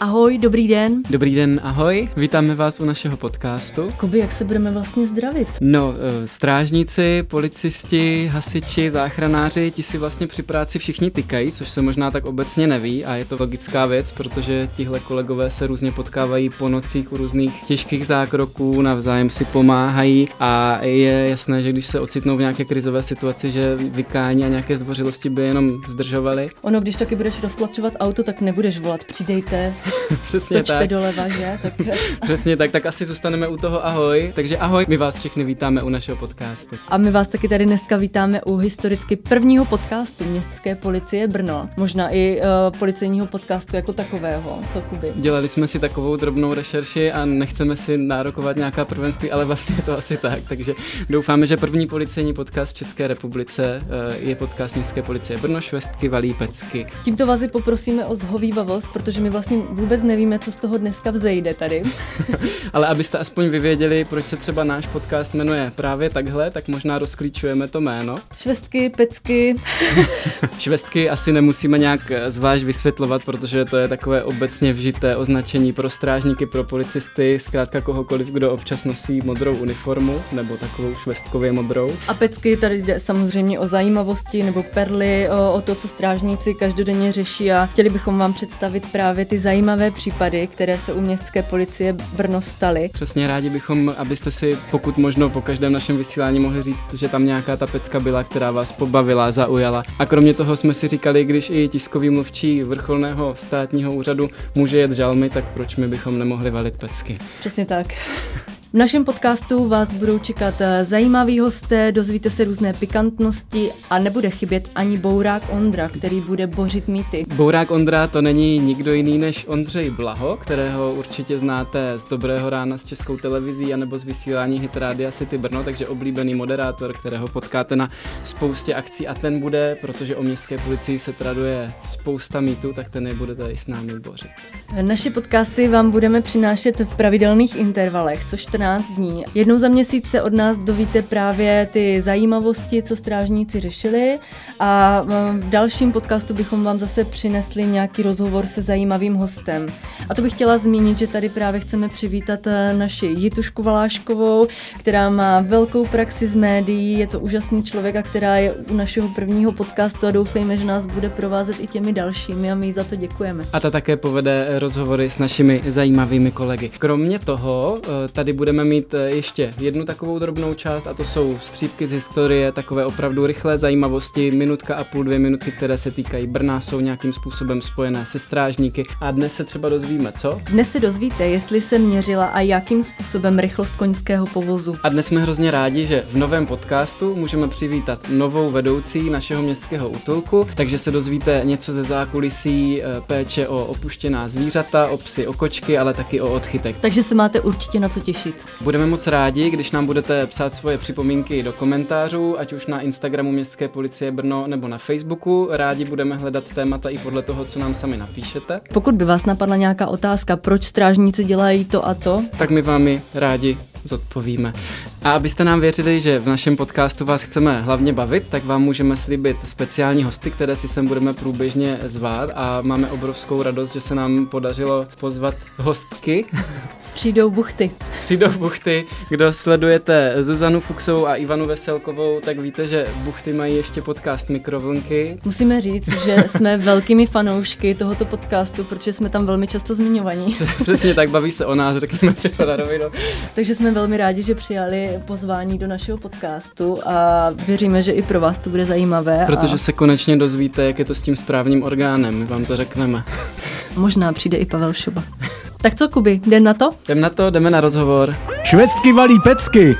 Ahoj, dobrý den. Dobrý den, ahoj. Vítáme vás u našeho podcastu. Kuby, jak se budeme vlastně zdravit? No, eh, strážníci, policisti, hasiči, záchranáři, ti si vlastně při práci všichni tykají, což se možná tak obecně neví a je to logická věc, protože tihle kolegové se různě potkávají po nocích u různých těžkých zákroků, navzájem si pomáhají a je jasné, že když se ocitnou v nějaké krizové situaci, že vykání a nějaké zdvořilosti by jenom zdržovali. Ono, když taky budeš roztlačovat auto, tak nebudeš volat, přidejte, Přesně točte tak. doleva, že? Tak... Přesně tak, tak asi zůstaneme u toho ahoj. Takže ahoj, my vás všechny vítáme u našeho podcastu. A my vás taky tady dneska vítáme u historicky prvního podcastu Městské policie Brno. Možná i uh, policejního podcastu jako takového. Co, Kuby? Dělali jsme si takovou drobnou rešerši a nechceme si nárokovat nějaká prvenství, ale vlastně je to asi tak. Takže doufáme, že první policejní podcast v České republice eh, je podcast Městské policie Brno, Švestky, Valí, Pecky. Tímto vás i poprosíme o zhovývavost, protože my vlastně vůbec nevíme, co z toho dneska vzejde tady. Ale abyste aspoň vyvěděli, proč se třeba náš podcast jmenuje právě takhle, tak možná rozklíčujeme to jméno. Švestky, pecky, Švestky asi nemusíme nějak eh, zvlášť vysvětlovat, protože to je takové obecně vžité označení pro strážníky, pro policisty, zkrátka kohokoliv, kdo občas nosí modrou uniformu, nebo takovou švestkově modrou. A pecky tady jde samozřejmě o zajímavosti nebo perly, o, o to, co strážníci každodenně řeší a chtěli bychom vám představit právě ty zajímavé případy, které se u městské policie Brno staly. Přesně rádi bychom, abyste si pokud možno po každém našem vysílání mohli říct, že tam nějaká ta pecka byla, která vás pobavila, zaujala. A kromě toho jsme si říkali, když i tiskový mluvčí vrcholného státního úřadu může jet žalmy, tak proč my bychom nemohli valit pecky? Přesně tak. V našem podcastu vás budou čekat eh, zajímaví hosté, dozvíte se různé pikantnosti a nebude chybět ani Bourák Ondra, který bude bořit mýty. Bourák Ondra to není nikdo jiný než Ondřej Blaho, kterého určitě znáte z Dobrého rána s českou televizí anebo z vysílání Hit Rádia City Brno, takže oblíbený moderátor, kterého potkáte na spoustě akcí a ten bude, protože o městské policii se traduje spousta mýtů, tak ten je bude tady s námi bořit. Naše podcasty vám budeme přinášet v pravidelných intervalech, co 14 dní. Jednou za měsíc se od nás dovíte právě ty zajímavosti, co strážníci řešili a v dalším podcastu bychom vám zase přinesli nějaký rozhovor se zajímavým hostem. A to bych chtěla zmínit, že tady právě chceme přivítat eh, naši Jitušku Valáškovou, která má velkou praxi z médií, je to úžasný člověk a která je u našeho prvního podcastu a doufejme, že nás bude provázet i těmi dalšími a my jí za to děkujeme. A ta také povede rozhovory s našimi zajímavými kolegy. Kromě toho, eh, tady budeme mít eh, ještě jednu takovou drobnou část a to jsou střípky z historie, takové opravdu rychlé zajímavosti, minutka a půl, dvě minutky, které se týkají Brna, jsou nějakým způsobem spojené se strážníky a dnes se třeba dozvíme, co? Dnes se dozvíte, jestli se měřila a jakým způsobem rychlost koňského povozu. A dnes jsme hrozně rádi, že v novém podcastu můžeme přivítat novou vedoucí našeho městského útulku, takže se dozvíte něco ze zákulisí eh, péče o opuštěná zvířata, o psy, o kočky, ale taky o odchytek. Takže se máte určitě na co těšit. Budeme moc rádi, když nám budete psát svoje připomínky do komentářů, ať už na Instagramu Městské policie Brno nebo na Facebooku. Rádi budeme hledat témata i podle toho, co nám sami napíšete. Pokud by vás napadla nějaká otázka, proč strážníci dělají to a to, tak my vám ji rádi zodpovíme. A abyste nám věřili, že v našem podcastu vás chceme hlavně bavit, tak vám můžeme slíbit speciální hosty, které si sem budeme průběžně zvát a máme obrovskou radost, že se nám podařilo pozvat hostky. Přijdou buchty. Přijdou buchty. Kdo sledujete Zuzanu Fuxovou a Ivanu Veselkovou, tak víte, že buchty mají ještě podcast Mikrovlnky. Musíme říct, že jsme velkými fanoušky tohoto podcastu, protože jsme tam velmi často zmiňovaní. Přesně tak, baví se o nás, řekněme si to na rovinu. Takže jsme velmi rádi, že přijali pozvání do našeho podcastu a věříme, že i pro vás to bude zajímavé. Protože a... se konečně dozvíte, jak je to s tím správním orgánem, my vám to řekneme. Možná přijde i Pavel Šoba. Tak co, Kuby, jdem na to? Jdem na to, jdeme na rozhovor. Švestky valí pecky.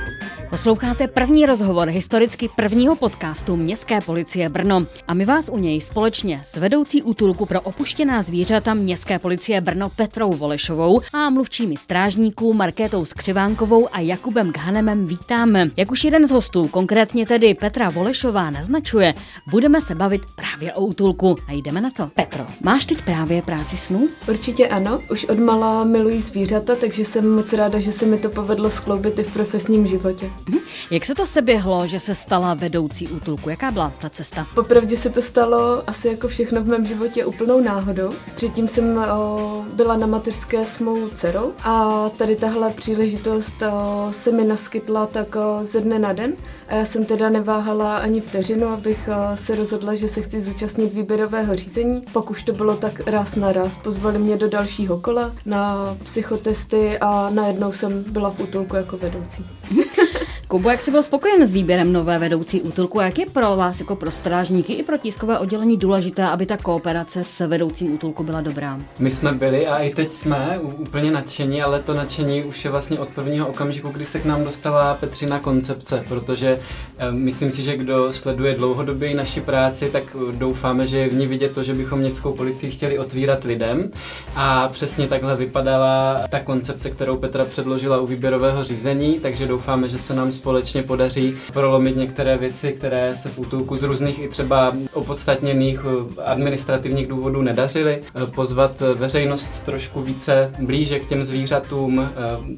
Posloucháte první rozhovor historicky prvního podcastu Městské policie Brno a my vás u něj společně s vedoucí útulku pro opuštěná zvířata Městské policie Brno Petrou Volešovou a mluvčími strážníků Markétou Skřivánkovou a Jakubem Ghanemem vítáme. Jak už jeden z hostů, konkrétně tedy Petra Volešová naznačuje, budeme se bavit právě o útulku a jdeme na to. Petro, máš teď právě práci snů? Určitě ano, už od malá miluji zvířata, takže jsem moc ráda, že se mi to povedlo skloubit i v profesním životě. Mhm. Jak se to seběhlo, že se stala vedoucí útulku? Jaká byla ta cesta? Popravdě se to stalo asi jako všechno v mém životě úplnou náhodou. Předtím jsem o, byla na mateřské s mou dcerou a tady tahle příležitost o, se mi naskytla tak o, ze dne na den. A já jsem teda neváhala ani vteřinu, abych o, se rozhodla, že se chci zúčastnit výběrového řízení. Pak už to bylo tak raz na raz. Pozvali mě do dalšího kola na psychotesty a najednou jsem byla v útulku jako vedoucí. Kubo, jak jsi byl spokojen s výběrem nové vedoucí útulku? Jak je pro vás jako pro strážníky i pro tiskové oddělení důležité, aby ta kooperace s vedoucím útulku byla dobrá? My jsme byli a i teď jsme úplně nadšení, ale to nadšení už je vlastně od prvního okamžiku, kdy se k nám dostala Petřina koncepce, protože eh, myslím si, že kdo sleduje dlouhodobě naši práci, tak doufáme, že je v ní vidět to, že bychom městskou policii chtěli otvírat lidem a přesně takhle vypadala ta koncepce, kterou Petra předložila u výběrového řízení, takže doufáme, že se nám společně podaří prolomit některé věci, které se v útulku z různých i třeba opodstatněných eh, administrativních důvodů nedařily. Eh, pozvat veřejnost trošku více blíže k těm zvířatům, eh,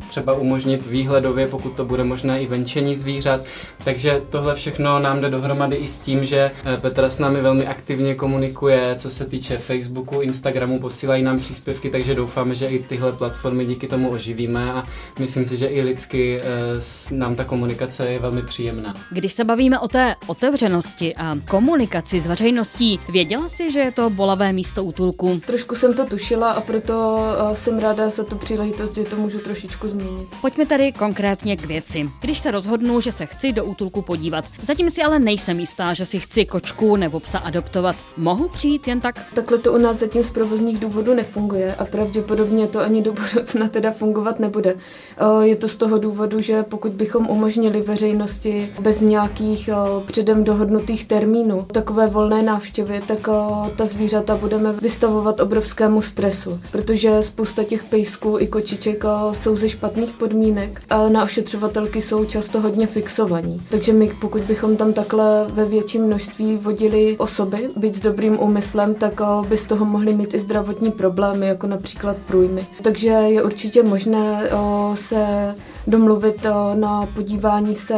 třeba umožnit výhledově, pokud to bude možné, i venčení zvířat. Takže tohle všechno nám jde dohromady i s tím, že Petra s námi velmi aktivně komunikuje, co se týče Facebooku, Instagramu, posílají nám příspěvky, takže doufáme, že i tyhle platformy díky tomu oživíme a myslím si, že i lidsky nám ta komunikace komunikace je velmi příjemná. Když se bavíme o té otevřenosti a komunikaci s veřejností, věděla jsi, že je to bolavé místo útulku? Trošku jsem to tušila a proto eh, jsem ráda za tu příležitost, že to můžu trošičku změnit. Pojďme tady konkrétně k věci. Když se rozhodnu, že se chci do útulku podívat, zatím si ale nejsem jistá, že si chci kočku nebo psa adoptovat. Mohu přijít jen tak? Takhle to u nás zatím z provozních důvodů nefunguje a pravděpodobně to ani do budoucna teda fungovat nebude. Eh, je to z toho důvodu, že pokud bychom umožnili umožnili veřejnosti bez nějakých o, předem dohodnutých termínů takové volné návštěvy, tak o, ta zvířata budeme vystavovat obrovskému stresu, protože spousta těch pejsků i kočiček o, jsou ze špatných podmínek a na ošetřovatelky jsou často hodně fixovaní. Takže my, pokud bychom tam takhle ve větším množství vodili osoby, být s dobrým úmyslem, tak by z toho mohly mít i zdravotní problémy, jako například průjmy. Takže je určitě možné se domluvit eh, na podívání se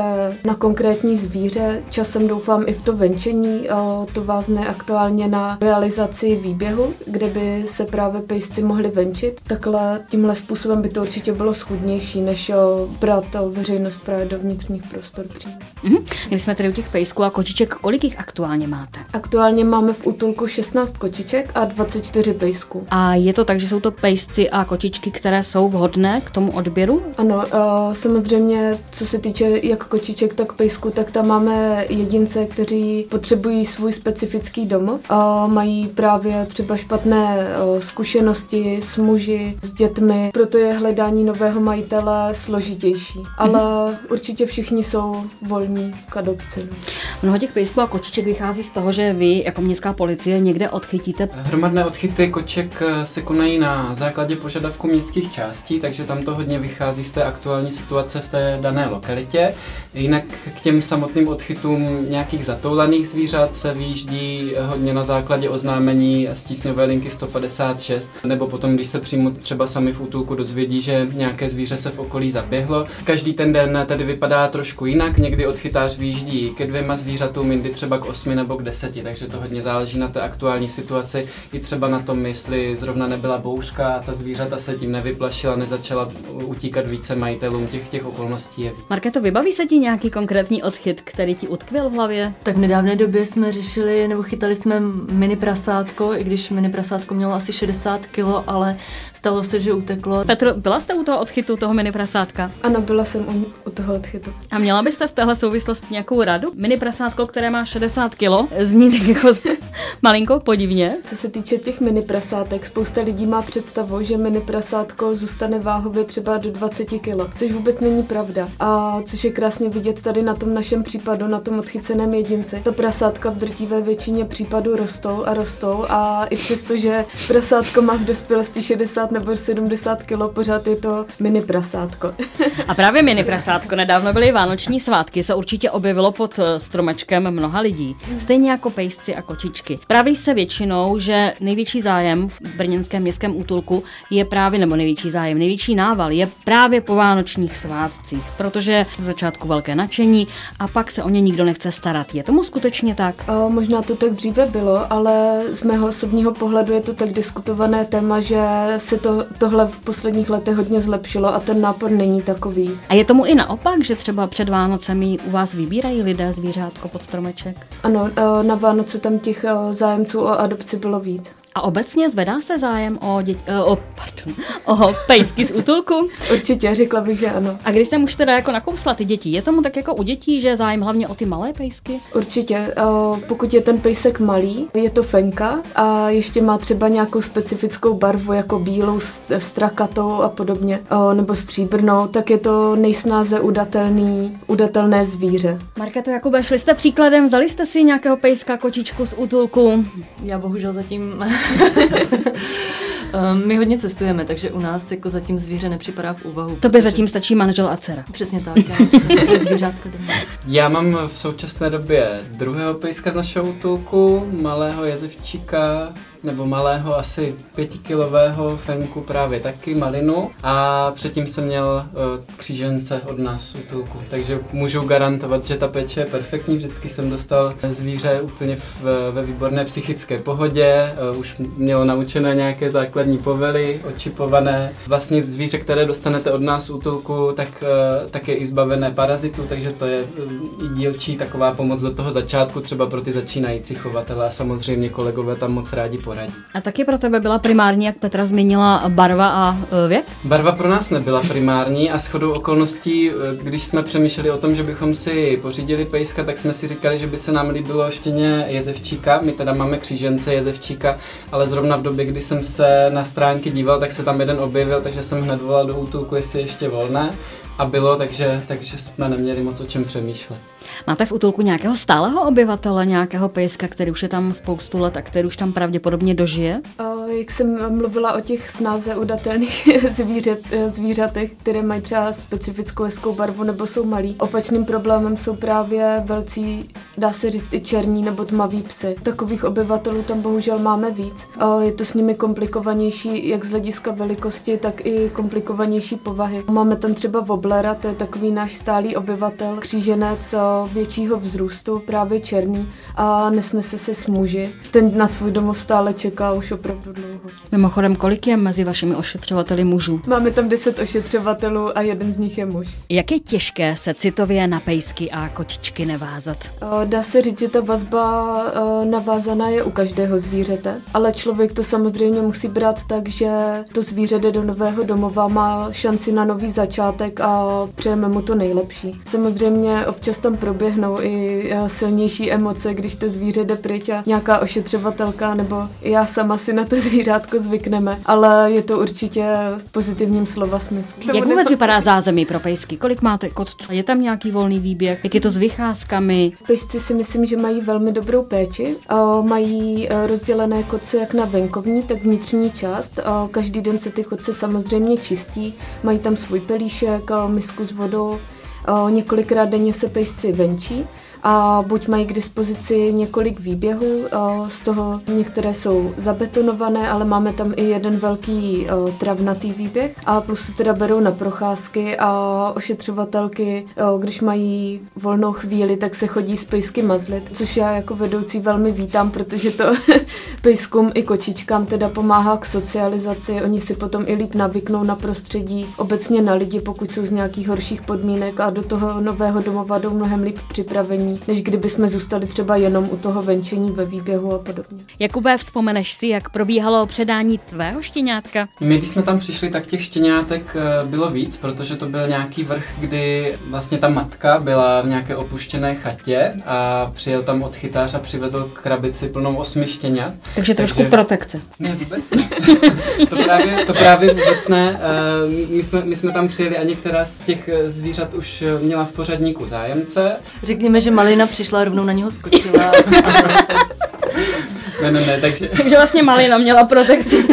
na konkrétní zvíře. Časem doufám i v to venčení. To vázne aktuálně na realizaci výběhu, kde by se právě pejsci mohli venčit. Takhle tímhle způsobem by to určitě bylo schudnější, než brát veřejnost právě do vnitřních prostor přímo. Mm-hmm. My jsme tady u těch pejsků a kočiček, kolik jich aktuálně máte? Aktuálně máme v útulku 16 kočiček a 24 pejsků. A je to tak, že jsou to pejsci a kočičky, které jsou vhodné k tomu odběru? Ano, Samozřejmě, co se týče jak kočiček, tak pejsku, tak tam máme jedince, kteří potřebují svůj specifický domov a mají právě třeba špatné zkušenosti s muži, s dětmi, proto je hledání nového majitele složitější. Ale mm-hmm. určitě všichni jsou volní k adopci. No. Mnoho těch pejsků a kočiček vychází z toho, že vy jako městská policie někde odchytíte. Hromadné odchyty koček eh, se konají na základě požadavku městských částí, takže tam to hodně vychází z té aktuální aktuální situace v té dané lokalitě. Jinak k těm samotným odchytům nějakých zatoulaných zvířat se výjíždí hodně na základě oznámení z tísňové linky 156, nebo potom, když se přímo třeba sami v útulku dozvědí, že nějaké zvíře se v okolí zaběhlo. Každý ten den tedy vypadá trošku jinak, někdy odchytář výjíždí ke dvěma zvířatům, jindy třeba k osmi nebo k deseti, takže to hodně záleží na té aktuální situaci, i třeba na tom, jestli zrovna nebyla bouřka a ta zvířata se tím nevyplašila, nezačala utíkat více majitelů detailům těch, těch okolností. Je. Marketo, vybaví se ti nějaký konkrétní odchyt, který ti utkvěl v hlavě? Tak v nedávné době jsme řešili nebo chytali jsme mini prasátko, i když mini prasátko mělo asi 60 kg, ale stalo se, že uteklo. Petro, byla jste u toho odchytu toho mini prasátka? Ano, byla jsem u, u toho odchytu. A měla byste v téhle souvislosti nějakou radu? Mini prasátko, které má 60 kg, zní tak jako malinko podivně. Co se týče těch mini prasátek, spousta lidí má představu, že mini prasátko zůstane váhově třeba do 20 kg, což vůbec není pravda. A což je krásně vidět tady na tom našem případu, na tom odchyceném jedinci. Ta prasátka v drtivé většině případů rostou a rostou a i přesto, že prasátko má v dospělosti 60 nebo 70 kg, pořád je to mini prasátko. a právě mini prasátko, nedávno byly vánoční svátky, se určitě objevilo pod eh, stromečkem mnoha lidí. Stejně jako pejsci a kočičky. Praví se většinou, že největší zájem v brněnském městském útulku je právě, nebo největší zájem, největší nával je právě po vánoční vánočních svátcích, protože Z začátku velké nadšení a pak se o ně nikdo nechce starat. Je tomu skutečně tak? O, možná to tak dříve bylo, ale z mého osobního pohledu je to tak diskutované téma, že se to, tohle v posledních letech hodně zlepšilo a ten nápor není takový. A je tomu i naopak, že třeba před Vánocemi u vás vybírají lidé zvířátko pod stromeček? Ano, na Vánoce tam těch zájemců o adopci bylo víc. A obecně zvedá se zájem o, děti, eh, o, pardon, o pejsky z útulku? Určitě, řekla bych, že ano. A když jsem už teda jako nakousla ty děti, je tomu tak jako u dětí, že zájem hlavně o ty malé pejsky? Určitě, pokud je ten pejsek malý, je to fenka a ještě má třeba nějakou specifickou barvu, jako bílou, strakatou a podobně, nebo stříbrnou, tak je to nejsnáze udatelný, udatelné zvíře. Marketo Jakube, šli jste příkladem, vzali jste si nějakého pejska, kočičku z útulku? Já bohužel zatím my hodně cestujeme, takže u nás jako zatím zvíře nepřipadá v úvahu. To by zatím stačí manžel a dcera. Přesně tak, já, zvířátka doma. Já mám v současné době druhého pejska z našeho útulku, malého jezevčíka, nebo malého asi pětikilového fenku právě taky, malinu. A předtím jsem měl uh, křížence od nás útulku, takže můžu garantovat, že ta péče je perfektní. Vždycky jsem dostal zvíře úplně v, ve výborné psychické pohodě, uh, už mělo naučené nějaké základní povely, očipované. Vlastně zvíře, které dostanete od nás útulku, tak, uh, tak je i zbavené parazitů, takže to je i dílčí taková pomoc do toho začátku, třeba pro ty začínající chovatele a samozřejmě kolegové tam moc rádi poradí poradí. A taky pro tebe byla primární, jak Petra změnila, barva a e, věk? Barva pro nás nebyla primární a shodou okolností, e, když jsme přemýšleli o tom, že bychom si pořídili pejska, tak jsme si říkali, že by se nám líbilo štěně jezevčíka. My teda máme křížence jezevčíka, ale zrovna v době, kdy jsem se na stránky díval, tak se tam jeden objevil, takže jsem hned volal do útulku, jestli je ještě volné. A bylo, takže, takže jsme neměli moc o čem přemýšlet. Máte v útulku nějakého stáleho obyvatele, nějakého pejska, který už je tam spoustu let a který už tam pravděpodobně dožije? O, jak jsem mluvila o těch snáze udatelných zvířat, zvířatech, které mají třeba specifickou hezkou barvu nebo jsou malí. Opačným problémem jsou právě velcí, dá se říct i černí nebo tmaví psy. Takových obyvatelů tam bohužel máme víc. Je to s nimi komplikovanější jak z hlediska velikosti, tak i komplikovanější povahy. Máme tam třeba Woblera, to je takový náš stálý obyvatel, kříženec většího vzrůstu, právě černý a nesnese se s muži. Ten na svůj domov stále čeká už opravdu. Mimochodem, kolik je mezi vašimi ošetřovateli mužů? Máme tam 10 ošetřovatelů a jeden z nich je muž. Jak je těžké se citově na pejsky a kočičky nevázat? Dá se říct, že ta vazba navázaná je u každého zvířete, ale člověk to samozřejmě musí brát tak, že to zvíře jde do nového domova, má šanci na nový začátek a přejeme mu to nejlepší. Samozřejmě občas tam proběhnou i eh, silnější emoce, když to zvíře jde pryč a nějaká ošetřovatelka nebo já sama si na to zvířátko zvykneme, ale je to určitě v pozitivním slova smyslu. Jak vůbec vypadá zázemí pro pejsky? Kolik máte kotců? Je tam nějaký volný výběh? Jak je to s vycházkami? Pejsci si myslím, že mají velmi dobrou péči. Mají eh, rozdělené kotce jak na venkovní, tak vnitřní část. Každý den se ty kotce samozřejmě čistí. Mají tam svůj pelíšek, misku s vodou, Několikrát denně se pejsci venčí a buď mají k dispozici několik výběhů, z toho některé jsou zabetonované, ale máme tam i jeden velký travnatý výběh. A plus se teda berou na procházky a ošetřovatelky, když mají volnou chvíli, tak se chodí s pejsky mazlit, což já jako vedoucí velmi vítám, protože to pejskům i kočičkám teda pomáhá k socializaci, oni si potom i líp navyknou na prostředí, obecně na lidi, pokud jsou z nějakých horších podmínek a do toho nového domova jdou mnohem líp připravení než kdyby jsme zůstali třeba jenom u toho venčení ve výběhu a podobně. Jakube, vzpomeneš si, jak probíhalo předání tvého štěňátka? My, když jsme tam přišli, tak těch štěňátek eh, bylo víc, protože to byl nějaký vrch, kdy vlastně ta matka byla v nějaké opuštěné chatě a přijel tam odchytář a přivezl krabici plnou osmi štěňat. Takže trošku Takže... protekce. Ne, vůbec ne. to, právě, to právě vůbec ne. Eh, my jsme, my jsme tam přijeli a některá z těch eh, zvířat už měla v pořadníku zájemce. Řekněme, že Malina přišla rovnou na něho skočila. ne, ne, ne, takže... takže vlastně Malina měla protekci.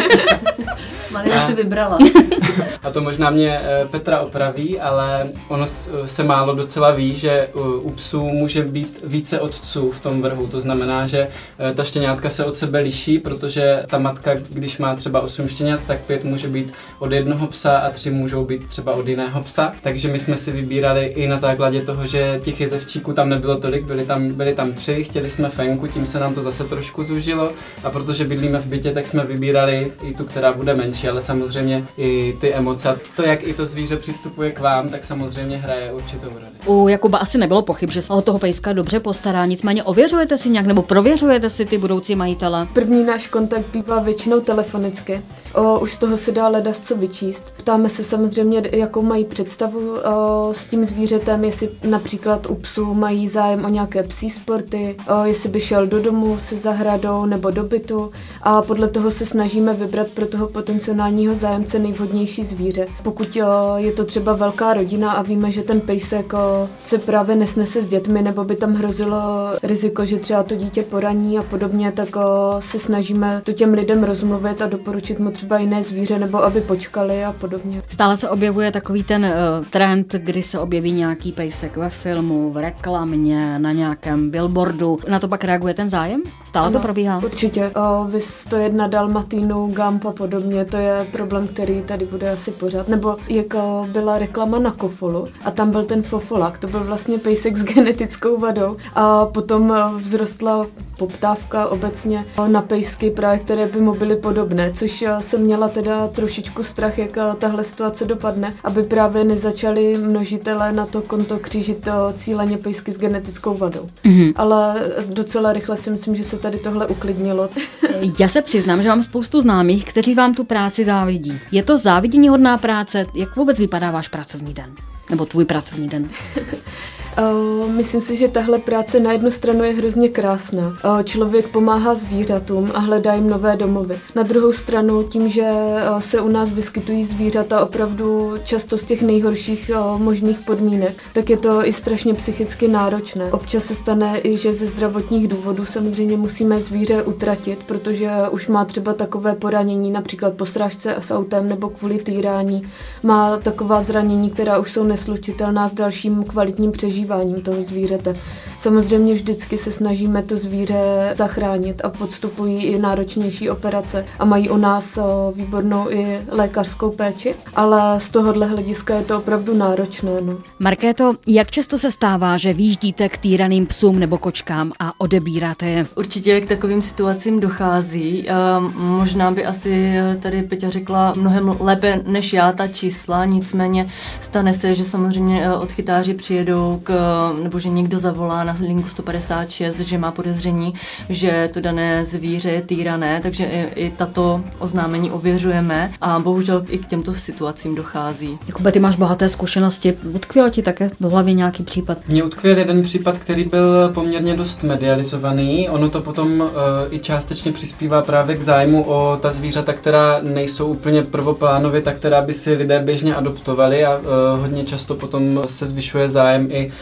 Právě a... si vybrala. a to možná mě eh, Petra opraví, ale ono se málo docela ví, že u psů může být více otců v tom vrhu. To znamená, že eh, ta štěňátka se od sebe liší, protože ta matka, když má třeba 8 štěňat, tak pět může být od jednoho psa a tři můžou být třeba od jiného psa. Takže my jsme si vybírali i na základě toho, že těch jezevčíků tam nebylo tolik, byli tam, byli tam tři, chtěli jsme fenku, tím se nám to zase trošku zužilo a protože bydlíme v bytě, tak jsme vybírali i tu, která bude menší, ale samozřejmě i ty emoce. To, jak i to zvíře přistupuje k vám, tak samozřejmě hraje určitou roli. U Jakuba asi nebylo pochyb, že se o toho pejska dobře postará, nicméně ověřujete si nějak nebo prověřujete si ty budoucí majitele? První náš kontakt bývá většinou telefonicky. O, už z toho se dá ledas co vyčíst. Ptáme se samozřejmě, jakou mají představu o, s tím zvířetem, jestli například u psů mají zájem o nějaké psí sporty, o, jestli by šel do domu se zahradou nebo do bytu a podle toho se snažíme vybrat pro toho potenciálního zájemce nejvhodnější zvíře. Pokud o, je to třeba velká rodina a víme, že ten pejsek o, se právě nesnese s dětmi nebo by tam hrozilo riziko, že třeba to dítě poraní a podobně, tak o, se snažíme to těm lidem rozmluvit a doporučit mu třeba jiné zvíře nebo aby počkali a podobně. Stále se objevuje takový ten uh, trend, kdy se objeví nějaký pejsek ve filmu, v reklamě, na nějakém billboardu. Na to pak reaguje ten zájem? Stále ano, to probíhá? Určitě. O, vy 101 Dalmatinu, Gump a podobně, to je problém, který tady bude asi pořád. Nebo jako byla reklama na Kofolu a tam byl ten Fofolak, to byl vlastně pejsek s genetickou vadou a potom vzrostla poptávka obecně na pejsky, právě které by mu byly podobné, což jsem měla teda trošičku strach, jak tahle situace dopadne, aby právě nezačali množitelé na to konto křížit cíleně pejsky s genetickou vadou. Mm-hmm. Ale docela rychle si myslím, že se tady tohle uklidnilo. Já se přiznám, že mám spoustu známých, kteří vám tu práci závidí. Je to závidění hodná práce? Jak vůbec vypadá váš pracovní den? Nebo tvůj pracovní den? Uh, myslím si, že tahle práce na jednu stranu je hrozně krásná. Uh, člověk pomáhá zvířatům a hledá jim nové domovy. Na druhou stranu, tím, že uh, se u nás vyskytují zvířata opravdu často z těch nejhorších možných podmínek, tak je to i strašně psychicky náročné. Občas se stane i, že ze zdravotních důvodů samozřejmě musíme zvíře utratit, protože už má třeba takové poranění, například po srážce s autem nebo kvůli týrání. Má taková zranění, která už jsou neslučitelná s dalším kvalitním přežitím přežíváním toho zvířete. Samozřejmě vždycky se snažíme to zvíře zachránit a podstupují i náročnější operace a mají u nás výbornou i lékařskou péči, ale z tohohle hlediska je to opravdu náročné. No. Markéto, jak často se stává, že výjíždíte k týraným psům nebo kočkám a odebíráte je? Určitě k takovým situacím dochází. Možná by asi tady Peťa řekla mnohem lépe než já ta čísla, nicméně stane se, že samozřejmě e, odchytáři přijedou k nebo že někdo zavolá na linku 156, že má podezření, že to dané zvíře je týrané, takže i, i tato oznámení ověřujeme a bohužel i k těmto situacím dochází. Jakube, ty máš bohaté zkušenosti. Utkvěl ti také v hlavě nějaký případ? Mně utkvěl jeden případ, který byl poměrně dost medializovaný. Ono to potom uh, i částečně přispívá právě k zájmu o ta zvířata, která nejsou úplně prvoplánově, tak která by si lidé běžně adoptovali a uh, hodně často potom se zvyšuje zájem i Eh,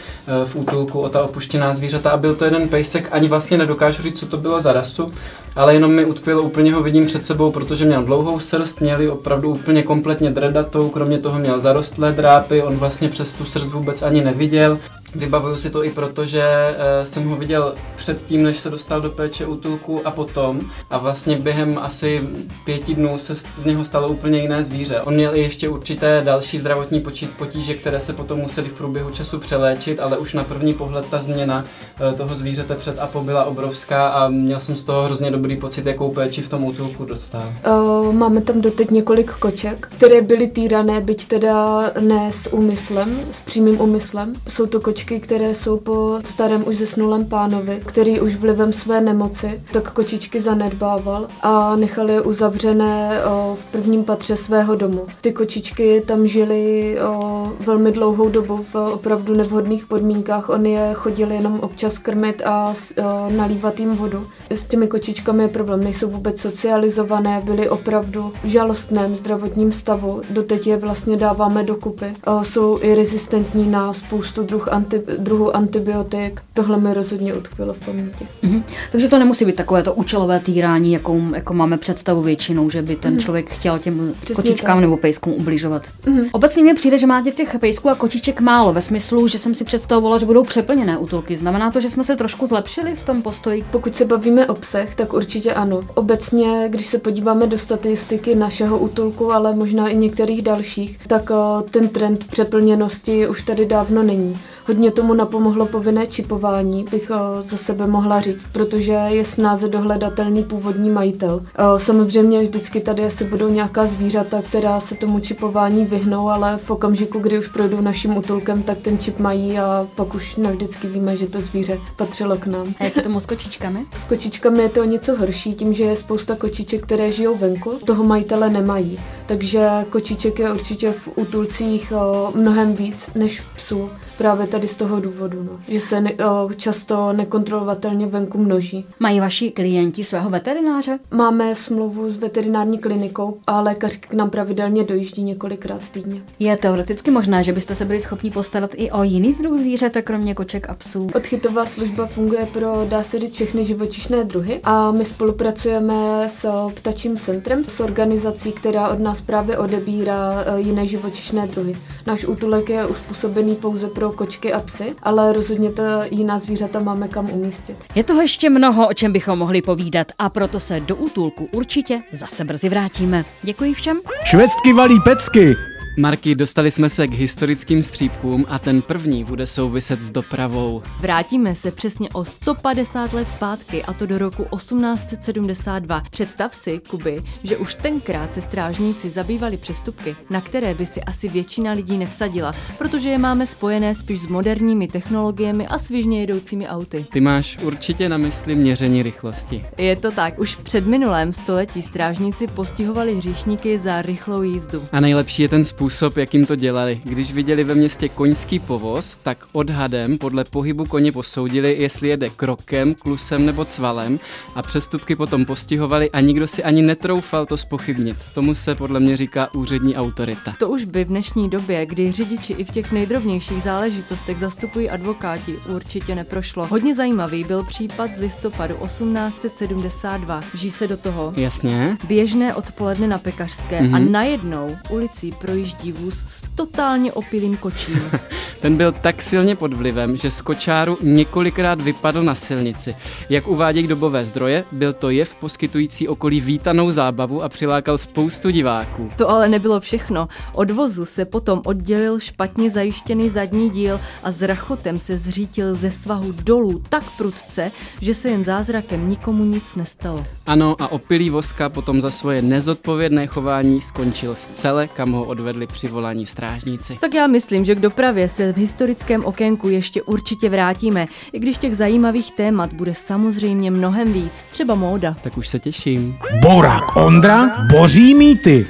v útulku o ta opuštěná zvířata a byl to jeden pejsek, ani vlastně nedokážu říct, co to bylo za rasu, ale jenom mi utkvělo, úplně ho vidím před sebou, protože měl dlouhou srst, měli opravdu úplně kompletně dredatou, kromě toho měl zarostlé drápy, on vlastně přes tu srst vůbec ani neviděl. Vybavuju si to i proto, že uh, jsem ho viděl předtím, než se dostal do péče útulku a potom. A vlastně během asi pěti dnů se z něho stalo úplně jiné zvíře. On měl i ještě určité další zdravotní potíže, které se potom museli v průběhu času přeléčit, ale už na první pohled ta změna uh, toho zvířete před a po byla obrovská a měl jsem z toho hrozně dobrý pocit, jakou péči v tom útulku dostal. Uh, máme tam doteď několik koček, které byly týrané, byť teda ne s úmyslem, s přímým úmyslem. Jsou to kočky kočičky, které jsou po starém už zesnulém pánovi, který už vlivem své nemoci tak kočičky zanedbával a nechal je uzavřené o, v prvním patře svého domu. Ty kočičky tam žily o, velmi dlouhou dobu v opravdu nevhodných podmínkách. On je chodil jenom občas krmit a o, nalívat jim vodu. S těmi kočičkami je problém, nejsou vůbec socializované, byly opravdu v žalostném zdravotním stavu, doteď je vlastně dáváme dokupy. Jsou i rezistentní na spoustu druh anti, druhů antibiotik. Tohle mi rozhodně utkvělo v paměti. Mm-hmm. Takže to nemusí být takové to účelové týrání, jakou jako máme představu většinou, že by ten mm. člověk chtěl těm Přesně kočičkám tak. nebo pejskům ubližovat. Mm. Obecně mi přijde, že máte těch pejsků a kočiček málo, ve smyslu, že jsem si představovala, že budou přeplněné útulky. Znamená to, že jsme se trošku zlepšili v tom postoji? Pokud se bavíme o psech, tak určitě ano. Obecně, když se podíváme do statistiky našeho útulku, ale možná i některých dalších, tak ten trend přeplněnosti už tady dávno není. Hodně tomu napomohlo povinné čipování, bych za sebe mohla říct, protože je snáze dohledatelný původní majitel. Samozřejmě vždycky tady asi budou nějaká zvířata, která se tomu čipování vyhnou, ale v okamžiku, kdy už projdou naším útulkem, tak ten čip mají a pak už navždycky víme, že to zvíře patřilo k nám. A jak je tomu s kočičkami? S kočičkami je to něco horší, tím, že je spousta kočiček, které žijou venku, toho majitele nemají. Takže kočiček je určitě v útulcích mnohem víc než psů. Právě tady z toho důvodu, no. že se ne, o, často nekontrolovatelně venku množí. Mají vaši klienti svého veterináře? Máme smlouvu s veterinární klinikou a lékař k nám pravidelně dojíždí několikrát týdně. Je teoreticky možné, že byste se byli schopni postarat i o jiný druh zvířete, kromě koček a psů? Odchytová služba funguje pro, dá se říct, všechny živočišné druhy a my spolupracujeme s ptačím centrem, s organizací, která od nás právě odebírá e, jiné živočišné druhy. Náš útulek je uspůsobený pouze pro kočky a psy, ale rozhodně to jiná zvířata máme kam umístit. Je toho ještě mnoho, o čem bychom mohli povídat a proto se do útulku určitě zase brzy vrátíme. Děkuji všem. Švestky valí pecky. Marky, dostali jsme se k historickým střípkům a ten první bude souviset s dopravou. Vrátíme se přesně o 150 let zpátky a to do roku 1872. Představ si, Kuby, že už tenkrát se strážníci zabývali přestupky, na které by si asi většina lidí nevsadila, protože je máme spojené spíš s moderními technologiemi a svižně jedoucími auty. Ty máš určitě na mysli měření rychlosti. Je to tak, už v předminulém století strážníci postihovali hříšníky za rychlou jízdu. A nejlepší je ten způsob, jakým to dělali. Když viděli ve městě koňský povoz, tak odhadem podle pohybu koně posoudili, jestli jede krokem, klusem nebo cvalem a přestupky potom postihovali a nikdo si ani netroufal to spochybnit. Tomu se podle mě říká úřední autorita. To už by v dnešní době, kdy řidiči i v těch nejdrobnějších záležitostech zastupují advokáti, určitě neprošlo. Hodně zajímavý byl případ z listopadu 1872. Ží se do toho. Jasně. Běžné odpoledne na Pekařské mm-hmm. a mhm. najednou ulicí projíždí projíždí vůz s totálně opilým kočím. Ten byl tak silně pod vlivem, že z kočáru několikrát vypadl na silnici. Jak uvádějí dobové zdroje, byl to jev poskytující okolí vítanou zábavu a přilákal spoustu diváků. To ale nebylo všechno. Od vozu se potom oddělil špatně zajištěný zadní díl a s rachotem se zřítil ze svahu dolů tak prudce, že se jen zázrakem nikomu nic nestalo. Ano a opilý voska potom za svoje nezodpovědné chování skončil v cele, kam ho odvedli přivolání strážníci. Tak já myslím, že k dopravě se v historickém okénku ještě určitě vrátíme, i když těch zajímavých témat bude samozřejmě mnohem víc, třeba móda. Tak už se těším. Borak Ondra boří mýty.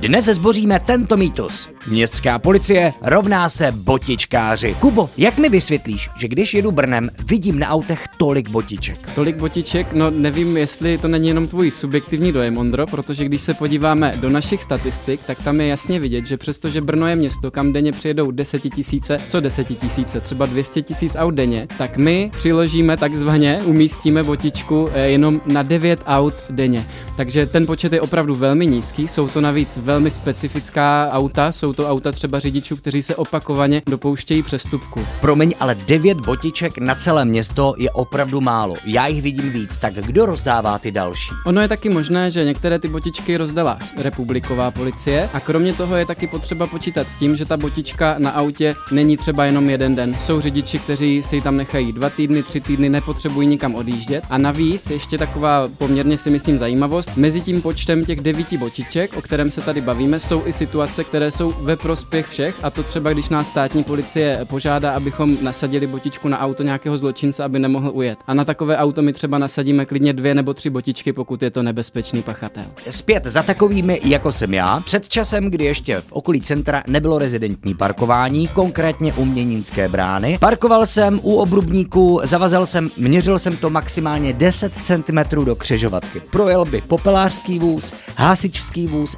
Dnes zboříme tento mýtus. Městská policie rovná se botičkáři. Kubo, jak mi vysvětlíš, že když jedu Brnem, vidím na autech tolik botiček? Tolik botiček? No nevím, jestli to není jenom tvůj subjektivní dojem, Ondro, protože když se podíváme do našich statistik, tak tam je jasně vidět, že přestože Brno je město, kam denně přijedou desetitisíce, co desetitisíce, třeba 200 tisíc aut denně, tak my přiložíme takzvaně, umístíme botičku eh, jenom na 9 aut denně. Takže ten počet je opravdu velmi nízký, jsou to navíc velmi specifická auta, jsou to auta třeba řidičů, kteří se opakovaně dopouštějí přestupku. Promiň, ale devět botiček na celé město je opravdu málo. Já jich vidím víc, tak kdo rozdává ty další? Ono je taky možné, že některé ty botičky rozdala republiková policie a kromě toho je taky potřeba počítat s tím, že ta botička na autě není třeba jenom jeden den. Jsou řidiči, kteří si ji tam nechají dva týdny, tři týdny, nepotřebují nikam odjíždět. A navíc ještě taková poměrně si myslím zajímavost, mezi tím počtem těch devíti botiček, o kterém se tady tady bavíme, jsou i situace, které jsou ve prospěch všech a to třeba, když nás státní policie požádá, abychom nasadili botičku na auto nějakého zločince, aby nemohl ujet. A na takové auto my třeba nasadíme klidně dvě nebo tři botičky, pokud je to nebezpečný pachatel. Zpět za takovými, jako jsem já, před časem, kdy ještě v okolí centra nebylo rezidentní parkování, konkrétně u Měninské brány. Parkoval jsem u obrubníku, zavazal jsem, měřil jsem to maximálně 10 cm do křižovatky. Projel by popelářský vůz, hasičský vůz,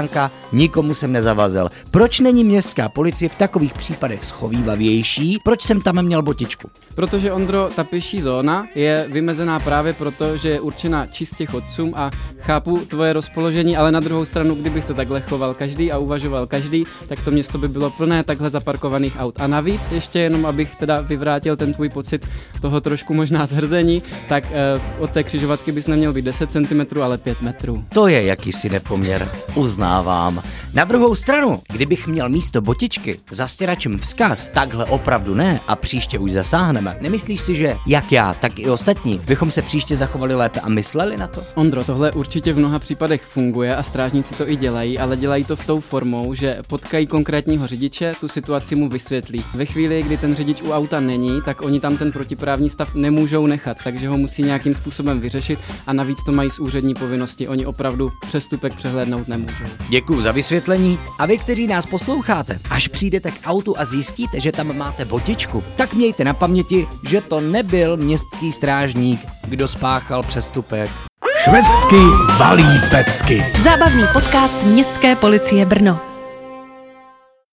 záchranka, nikomu jsem nezavazil. Proč není městská policie v takových případech schovývavější? Proč jsem tam měl botičku? Protože Ondro, ta pěší zóna je vymezená právě proto, že je určena čistě chodcům a chápu tvoje rozpoložení, ale na druhou stranu, kdyby se takhle choval každý a uvažoval každý, tak to město by bylo plné takhle zaparkovaných aut. A navíc ještě jenom, abych teda vyvrátil ten tvůj pocit toho trošku možná zhrzení, tak eh, od té křižovatky bys neměl být 10 cm, ale 5 metrů. To je jakýsi nepoměr, uznávám. Na druhou stranu, kdybych měl místo botičky za stěračem vzkaz, takhle opravdu ne a příště už zasáhneme, nemyslíš si, že jak já, tak i ostatní bychom se příště zachovali lépe a mysleli na to? Ondro, tohle určitě v mnoha případech funguje a strážníci to i dělají, ale dělají to v tou formou, že potkají konkrétního řidiče, tu situaci mu vysvětlí. Ve chvíli, kdy ten řidič u auta není, tak oni tam ten protiprávní stav nemůžou nechat, takže ho musí nějakým způsobem vyřešit a navíc to mají z úřední povinnosti. Oni opravdu přestupek přehlédnout nemůžou. Děkuji za vysvětlení. A vy, kteří nás posloucháte, až přijdete k autu a zjistíte, že tam máte botičku, tak mějte na paměti, že to nebyl městský strážník, kdo spáchal přestupek. Švestky valí pecky. Zábavný podcast Městské policie Brno.